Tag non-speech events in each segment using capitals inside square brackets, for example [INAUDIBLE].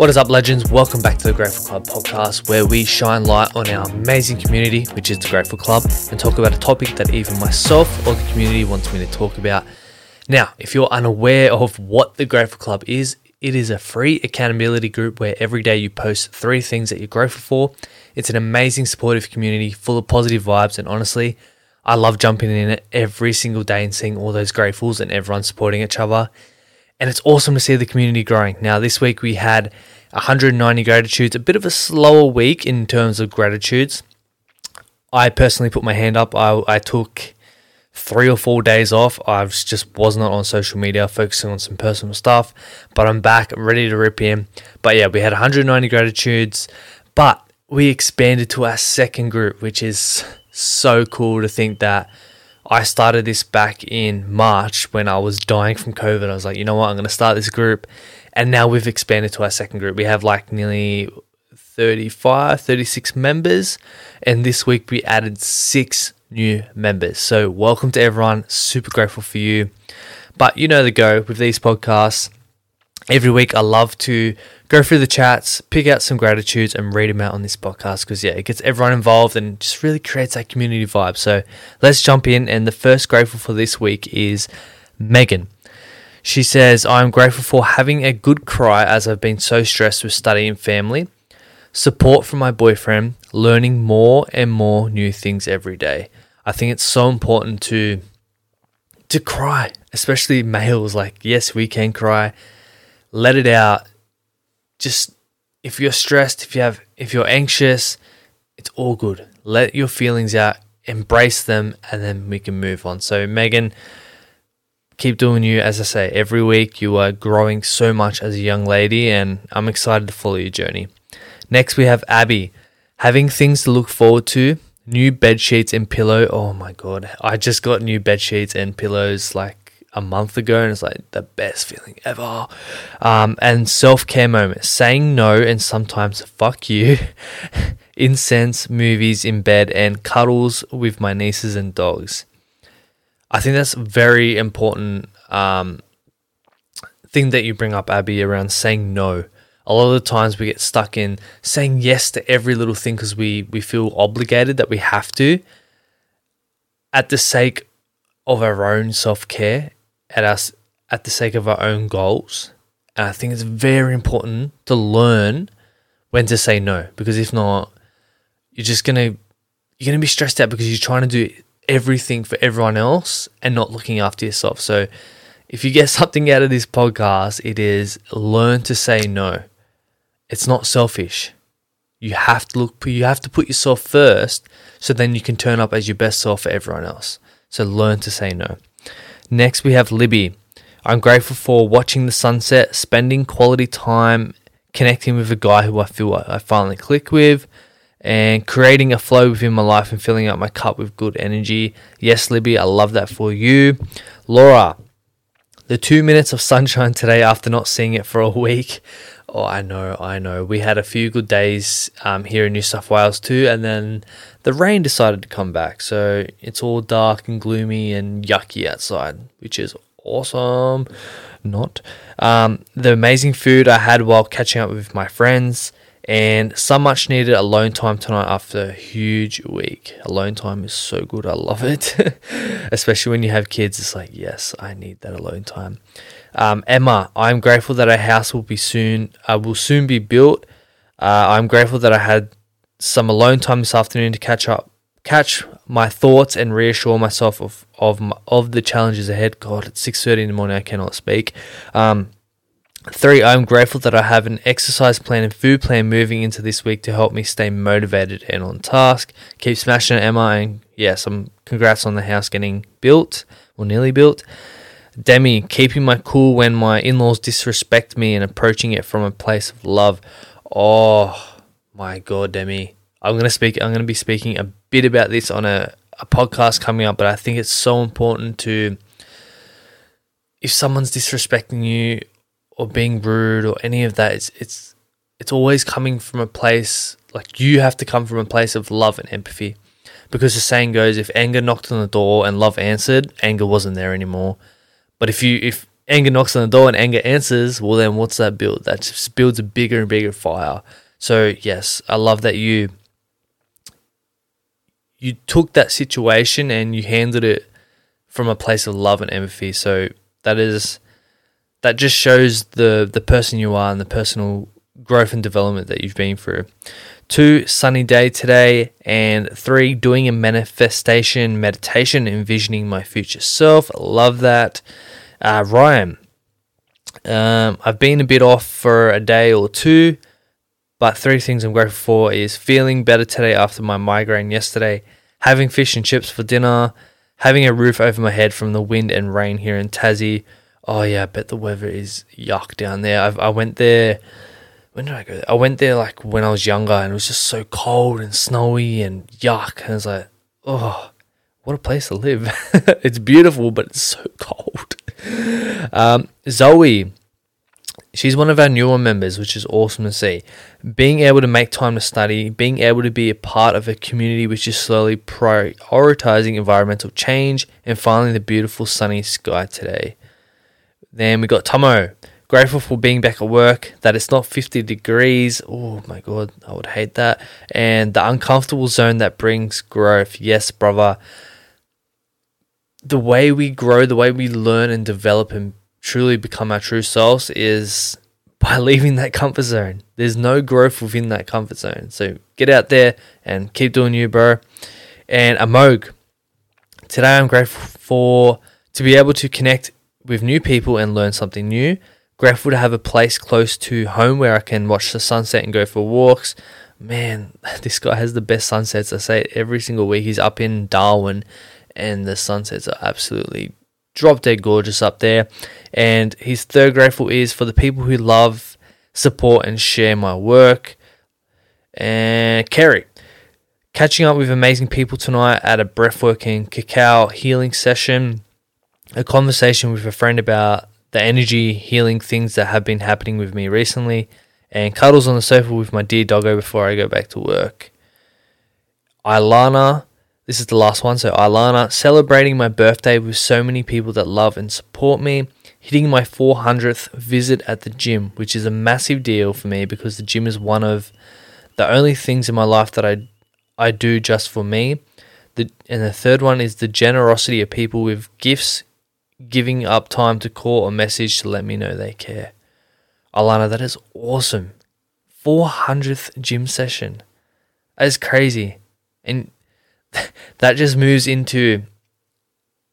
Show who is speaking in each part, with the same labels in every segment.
Speaker 1: What is up, legends? Welcome back to the Grateful Club podcast, where we shine light on our amazing community, which is the Grateful Club, and talk about a topic that either myself or the community wants me to talk about. Now, if you're unaware of what the Grateful Club is, it is a free accountability group where every day you post three things that you're grateful for. It's an amazing, supportive community full of positive vibes, and honestly, I love jumping in it every single day and seeing all those gratefuls and everyone supporting each other and it's awesome to see the community growing. Now, this week we had 190 gratitudes, a bit of a slower week in terms of gratitudes. I personally put my hand up. I, I took three or four days off. I just was not on social media, focusing on some personal stuff, but I'm back, ready to rip in. But yeah, we had 190 gratitudes, but we expanded to our second group, which is so cool to think that I started this back in March when I was dying from COVID. I was like, you know what, I'm going to start this group. And now we've expanded to our second group. We have like nearly 35, 36 members. And this week we added six new members. So welcome to everyone. Super grateful for you. But you know the go with these podcasts. Every week I love to go through the chats, pick out some gratitudes, and read them out on this podcast because, yeah, it gets everyone involved and just really creates that community vibe. So let's jump in. And the first grateful for this week is Megan. She says, I'm grateful for having a good cry as I've been so stressed with study and family, support from my boyfriend, learning more and more new things every day. I think it's so important to to cry, especially males. Like, yes, we can cry. Let it out just if you're stressed, if you have if you're anxious, it's all good. Let your feelings out, embrace them, and then we can move on. So Megan, keep doing you. As I say, every week you are growing so much as a young lady, and I'm excited to follow your journey. Next, we have Abby. Having things to look forward to, new bed sheets and pillow. Oh my god, I just got new bed sheets and pillows like a month ago, and it's like the best feeling ever. Um, and self care moments, saying no and sometimes fuck you, [LAUGHS] incense, movies in bed, and cuddles with my nieces and dogs. I think that's very important um, thing that you bring up, Abby, around saying no. A lot of the times we get stuck in saying yes to every little thing because we, we feel obligated that we have to at the sake of our own self care at us at the sake of our own goals. And I think it's very important to learn when to say no because if not, you're just gonna you're gonna be stressed out because you're trying to do everything for everyone else and not looking after yourself. So if you get [LAUGHS] something out of this podcast, it is learn to say no. It's not selfish. You have to look you have to put yourself first so then you can turn up as your best self for everyone else. So learn to say no. Next, we have Libby. I'm grateful for watching the sunset, spending quality time, connecting with a guy who I feel I finally click with, and creating a flow within my life and filling up my cup with good energy. Yes, Libby, I love that for you. Laura, the two minutes of sunshine today after not seeing it for a [LAUGHS] week. Oh, I know, I know. We had a few good days um, here in New South Wales too, and then the rain decided to come back. So it's all dark and gloomy and yucky outside, which is awesome. Not. Um, the amazing food I had while catching up with my friends, and some much needed alone time tonight after a huge week. Alone time is so good. I love it. [LAUGHS] Especially when you have kids, it's like, yes, I need that alone time. Um, Emma, I'm grateful that our house will be soon uh, will soon be built. Uh, I'm grateful that I had some alone time this afternoon to catch up, catch my thoughts, and reassure myself of of of the challenges ahead. God, it's six thirty in the morning. I cannot speak. Um, three, I'm grateful that I have an exercise plan and food plan moving into this week to help me stay motivated and on task. Keep smashing it, Emma, and yes, I'm congrats on the house getting built or nearly built. Demi, keeping my cool when my in laws disrespect me and approaching it from a place of love. Oh my god, Demi. I'm gonna speak I'm gonna be speaking a bit about this on a, a podcast coming up, but I think it's so important to if someone's disrespecting you or being rude or any of that, it's it's it's always coming from a place like you have to come from a place of love and empathy. Because the saying goes, if anger knocked on the door and love answered, anger wasn't there anymore. But if you if anger knocks on the door and anger answers, well, then what's that build? That just builds a bigger and bigger fire. So, yes, I love that you you took that situation and you handled it from a place of love and empathy. So that is that just shows the the person you are and the personal growth and development that you've been through. Two, sunny day today. And three, doing a manifestation meditation, envisioning my future self. Love that. Uh, Ryan, um, I've been a bit off for a day or two, but three things I'm grateful for is feeling better today after my migraine yesterday, having fish and chips for dinner, having a roof over my head from the wind and rain here in Tassie. Oh yeah, I bet the weather is yuck down there. I've, I went there. When did I go? There? I went there like when I was younger, and it was just so cold and snowy and yuck. And I was like, oh, what a place to live. [LAUGHS] it's beautiful, but it's so cold. Um, Zoe, she's one of our newer members, which is awesome to see. Being able to make time to study, being able to be a part of a community which is slowly prioritizing environmental change, and finally the beautiful sunny sky today. Then we got Tomo. Grateful for being back at work, that it's not 50 degrees. Oh my god, I would hate that. And the uncomfortable zone that brings growth. Yes, brother. The way we grow, the way we learn and develop and truly become our true selves is [LAUGHS] by leaving that comfort zone. There's no growth within that comfort zone. So get out there and keep doing you, bro. And Amog. Today I'm grateful for to be able to connect with new people and learn something new. Grateful to have a place close to home where I can watch the sunset and go for walks. Man, [LAUGHS] this guy has the best sunsets. I say it every single week. He's up in Darwin and the sunsets are absolutely drop dead gorgeous up there. And his third grateful is for the people who love, support, and share my work. And Kerry, catching up with amazing people tonight at a breathworking cacao healing session, a conversation with a friend about the energy healing things that have been happening with me recently, and cuddles on the sofa with my dear doggo before I go back to work. Ilana, this is the last one. So, Ilana, celebrating my birthday with so many people that love and support me. Hitting my 400th visit at the gym, which is a massive deal for me because the gym is one of the only things in my life that I I do just for me. The, and the third one is the generosity of people with gifts, giving up time to call or message to let me know they care. Alana, that is awesome. 400th gym session. That is crazy. And [LAUGHS] that just moves into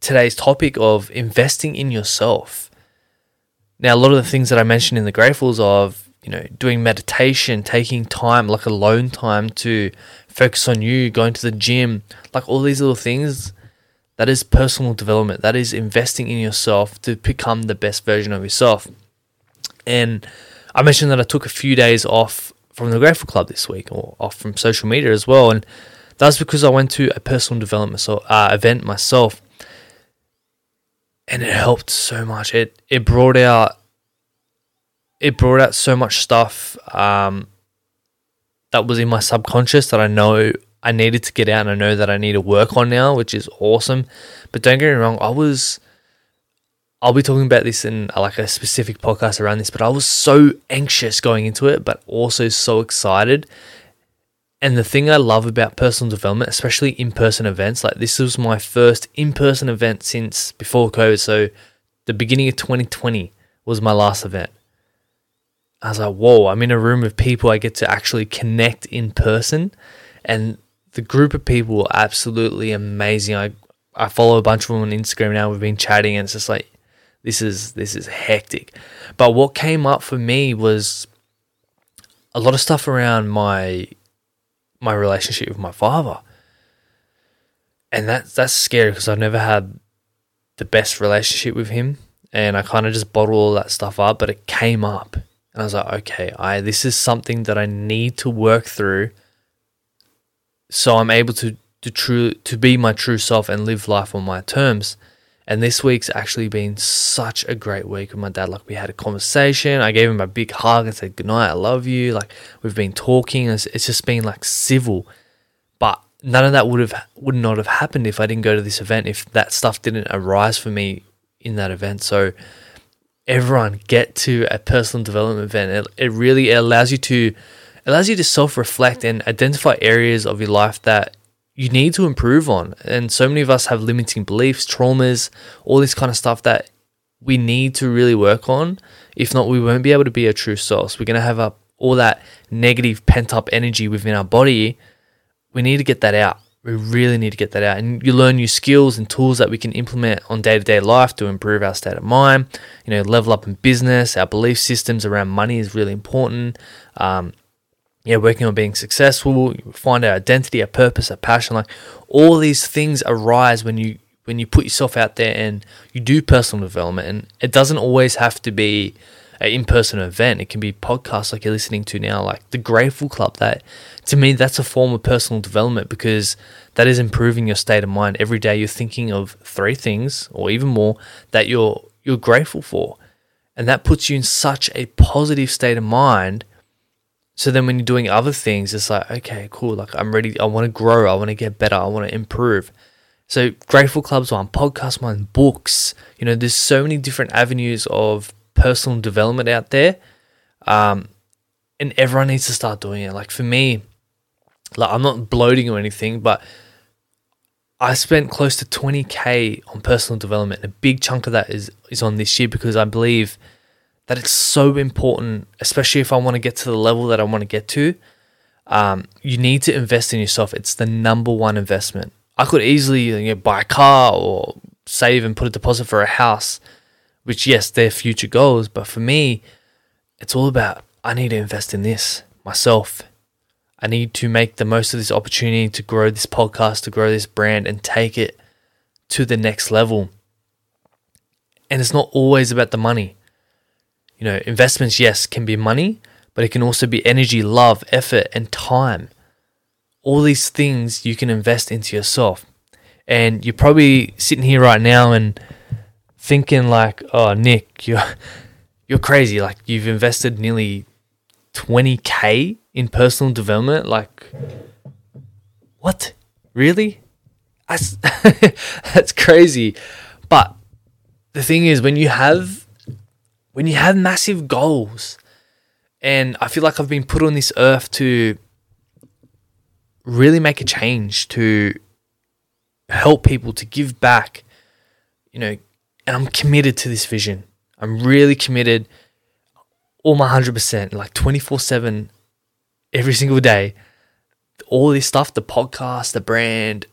Speaker 1: today's topic of investing in yourself. Now, a lot of the things that I mentioned in the gratefuls of, you know, doing meditation, taking time, like alone time to focus on you, going to the gym, like all these little things, that is personal development. That is investing in yourself to become the best version of yourself. And I mentioned that I took a few days off from the Grateful Club this week, or off from social media as well. And that's because I went to a personal development so, uh, event myself, and it helped so much. It it brought out it brought out so much stuff um, that was in my subconscious that I know I needed to get out, and I know that I need to work on now, which is awesome. But don't get me wrong, I was. I'll be talking about this in uh, like a specific podcast around this, but I was so anxious going into it, but also so excited and the thing I love about personal development, especially in person events, like this was my first in person event since before COVID. So the beginning of 2020 was my last event. I was like, whoa, I'm in a room of people I get to actually connect in person. And the group of people were absolutely amazing. I, I follow a bunch of them on Instagram now. We've been chatting and it's just like, this is this is hectic. But what came up for me was a lot of stuff around my my relationship with my father. And that's that's scary because I've never had the best relationship with him and I kind of just bottled all that stuff up, but it came up. And I was like, okay, I this is something that I need to work through so I'm able to to true to be my true self and live life on my terms. And this week's actually been such a great week with my dad. Like we had a conversation. I gave him a big hug and said, Good night, I love you. Like we've been talking. It's, it's just been like civil. But none of that would have would not have happened if I didn't go to this event, if that stuff didn't arise for me in that event. So everyone get to a personal development event. It, it really allows you to allows you to self reflect and identify areas of your life that you need to improve on. And so many of us have limiting beliefs, traumas, all this kind of stuff that we need to really work on. If not, we won't be able to be a true source. We're going to have all that negative pent up energy within our body. We need to get that out. We really need to get that out. And you learn new skills and tools that we can implement on day to day life to improve our state of mind, you know, level up in business. Our belief systems around money is really important. Um, yeah, working on being successful, find our identity, our purpose, our passion. Like all these things arise when you when you put yourself out there and you do personal development. And it doesn't always have to be an in-person event. It can be podcasts like you're listening to now, like the Grateful Club. That to me, that's a form of personal development because that is improving your state of mind. Every day you're thinking of three things or even more that you're you're grateful for. And that puts you in such a positive state of mind. So then when you're doing other things, it's like, okay, cool. Like I'm ready. I want to grow. I want to get better. I want to improve. So Grateful Club's one, podcast one, books. You know, there's so many different avenues of personal development out there. Um, and everyone needs to start doing it. Like for me, like I'm not bloating or anything, but I spent close to 20k on personal development. A big chunk of that is is on this year because I believe that it's so important, especially if I want to get to the level that I want to get to. Um, you need to invest in yourself. It's the number one investment. I could easily you know, buy a car or save and put a deposit for a house, which yes, they're future goals. But for me, it's all about I need to invest in this myself. I need to make the most of this opportunity to grow this podcast, to grow this brand, and take it to the next level. And it's not always about the money. You know, investments, yes, can be money, but it can also be energy, love, effort, and time. All these things you can invest into yourself. And you're probably sitting here right now and thinking like, "Oh, Nick, you're [LAUGHS] you're crazy. Like you've invested nearly 20k in personal development like what really that's [LAUGHS] that's crazy but the thing is when you have when you have massive goals. And i feel like i've been put on this earth to really make a change to help people to give back you know. And i'm committed to this vision. I'm really committed all my 100%, like 24 7, every single day. All this stuff, the podcast, the brand,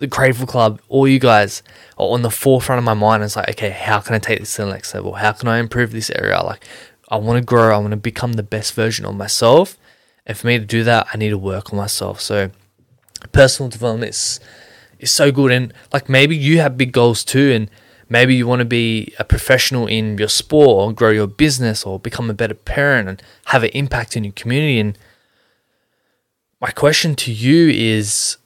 Speaker 1: the Grateful Club, all you guys are on the forefront of my mind. It's like, okay, how can I take this to the next level? How can I improve this area? Like, I want to grow. I want to become the best version of myself. And for me to do that, I need to work on myself. So, personal development is, is so good. And like, maybe you have big goals too. And Maybe you want to be a professional in your sport or grow your business or become a better parent and have an impact in your community. And my question to you is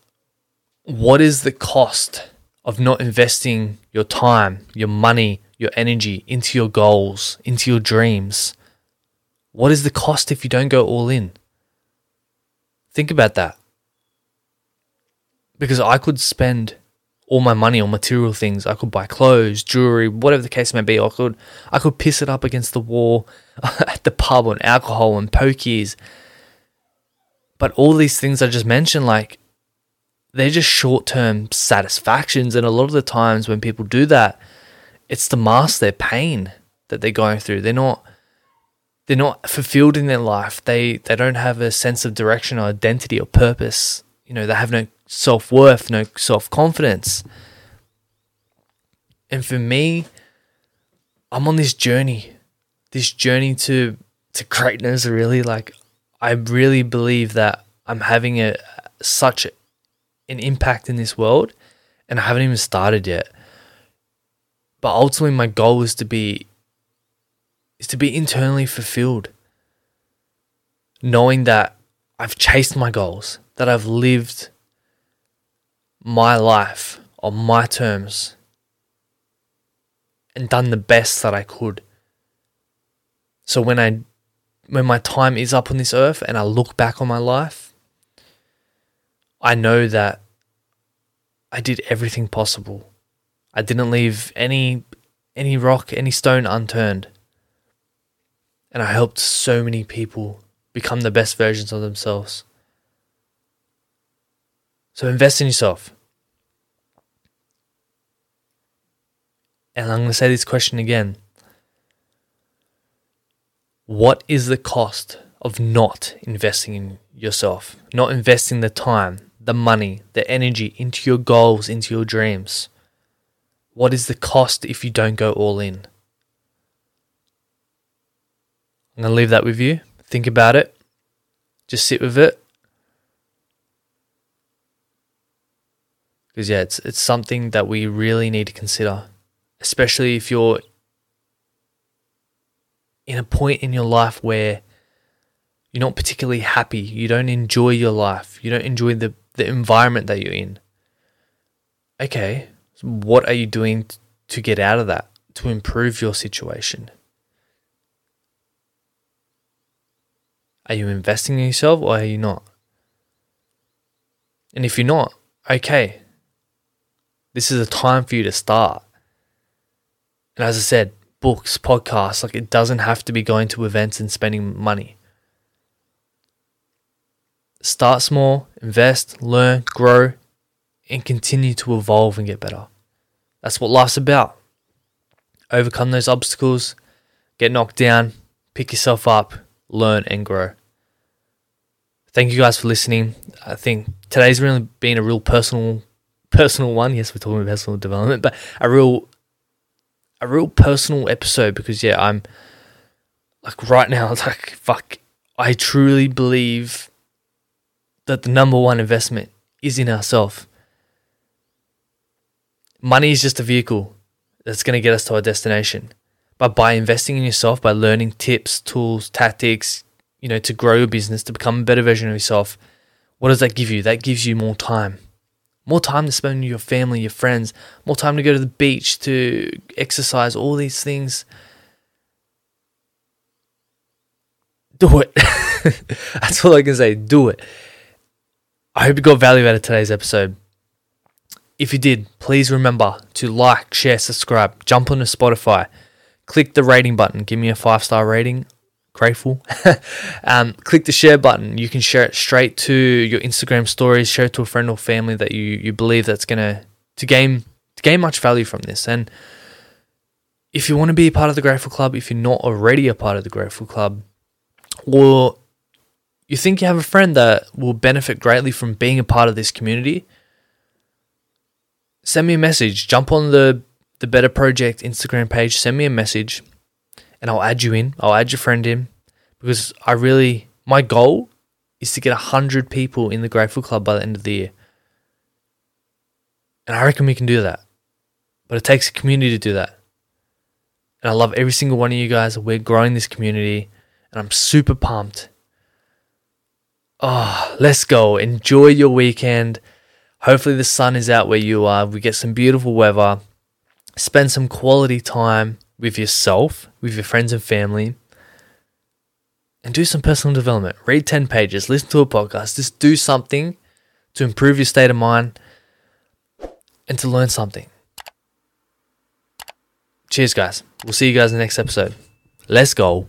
Speaker 1: what is the cost of not investing your time, your money, your energy into your goals, into your dreams? What is the cost if you don't go all in? Think about that. Because I could spend all my money on material things. I could buy clothes, jewelry, whatever the case may be. I could I could piss it up against the wall [LAUGHS] at the pub on alcohol and pokies. But all these things I just mentioned, like they're just short term satisfactions. And a lot of the times when people do that, it's to mask their pain that they're going through. They're not they're not fulfilled in their life. They they don't have a sense of direction or identity or purpose. You know, they have no self worth, no self confidence. And for me, I'm on this journey, this journey to to greatness. Really, like I really believe that I'm having a such an impact in this world, and I haven't even started yet. But ultimately, my goal is to be is to be internally fulfilled, knowing that I've chased my goals, that I've lived my life on my terms and done the best that I could. So when I when my time is up on this earth and I look back on my life, I know that I did everything possible. I didn't leave any any rock, any stone unturned. And I helped so many people become the best versions of themselves. So invest in yourself. And I'm going to say this question again. What is the cost of not investing in yourself? Not investing the time, the money, the energy into your goals, into your dreams? What is the cost if you don't go all in? I'm going to leave that with you. Think about it. Just sit with it. Because yeah, it's it's something that we really need to consider, especially if you're in a point in your life where you're not particularly happy, you don't enjoy your life, you don't enjoy the, the environment that you're in. Okay, so what are you doing to get out of that, to improve your situation? Are you investing in yourself or are you not? And if you're not, okay, this is a time for you to start. And as I said, books, podcasts, like it doesn't have to be going to events and spending money. Start small, invest, learn, grow, and continue to evolve and get better. That's what life's about. Overcome those obstacles, get knocked down, pick yourself up, learn, and grow. Thank you guys for listening. I think today's really been a real personal personal one. Yes, we're talking about personal development, but a real a real personal episode because yeah, I'm like right now [LAUGHS] like fuck I truly believe that the number one investment is in ourselves. Money is just a vehicle that's going to get us to our destination. But by investing in yourself, by learning tips, tools, tactics, you know, to grow your business, to become a better version of yourself, what does that give you? That gives you more time. More time to spend with your family, your friends, more time to go to the beach, to exercise, all these things. Do it. [LAUGHS] That's all I can say. Do it. I hope you got value out of today's episode. If you did, please remember to like, share, subscribe, jump onto Spotify, click the rating button, give me a five star rating. Grateful. [LAUGHS] um, click the share button. You can share it straight to your Instagram stories. Share it to a friend or family that you, you believe that's gonna to gain to gain much value from this. And if you want to be a part of the Grateful Club, if you're not already a part of the Grateful Club, or you think you have a friend that will benefit greatly from being a part of this community, send me a message. Jump on the the Betar Project Instagram page, send me a message, and I'll add you in. I'll add your friend in because I really my goal is to get hundred people in the Grateful Club by the end of the year, and I reckon we can do that. But it takes a community to do that. And I love every single one of you guys. We're growing this community, and I'm super pumped. Oh, let's go. Enjoy your weekend. Hopefully, the sun is out where you are. We get some beautiful weather. Spend some quality time with yourself, with your friends and family, and do some personal development. Read 10 pages, listen to a podcast, just do something to improve your state of mind and to learn something. Cheers, guys. We'll see you guys in the next episode. Let's go.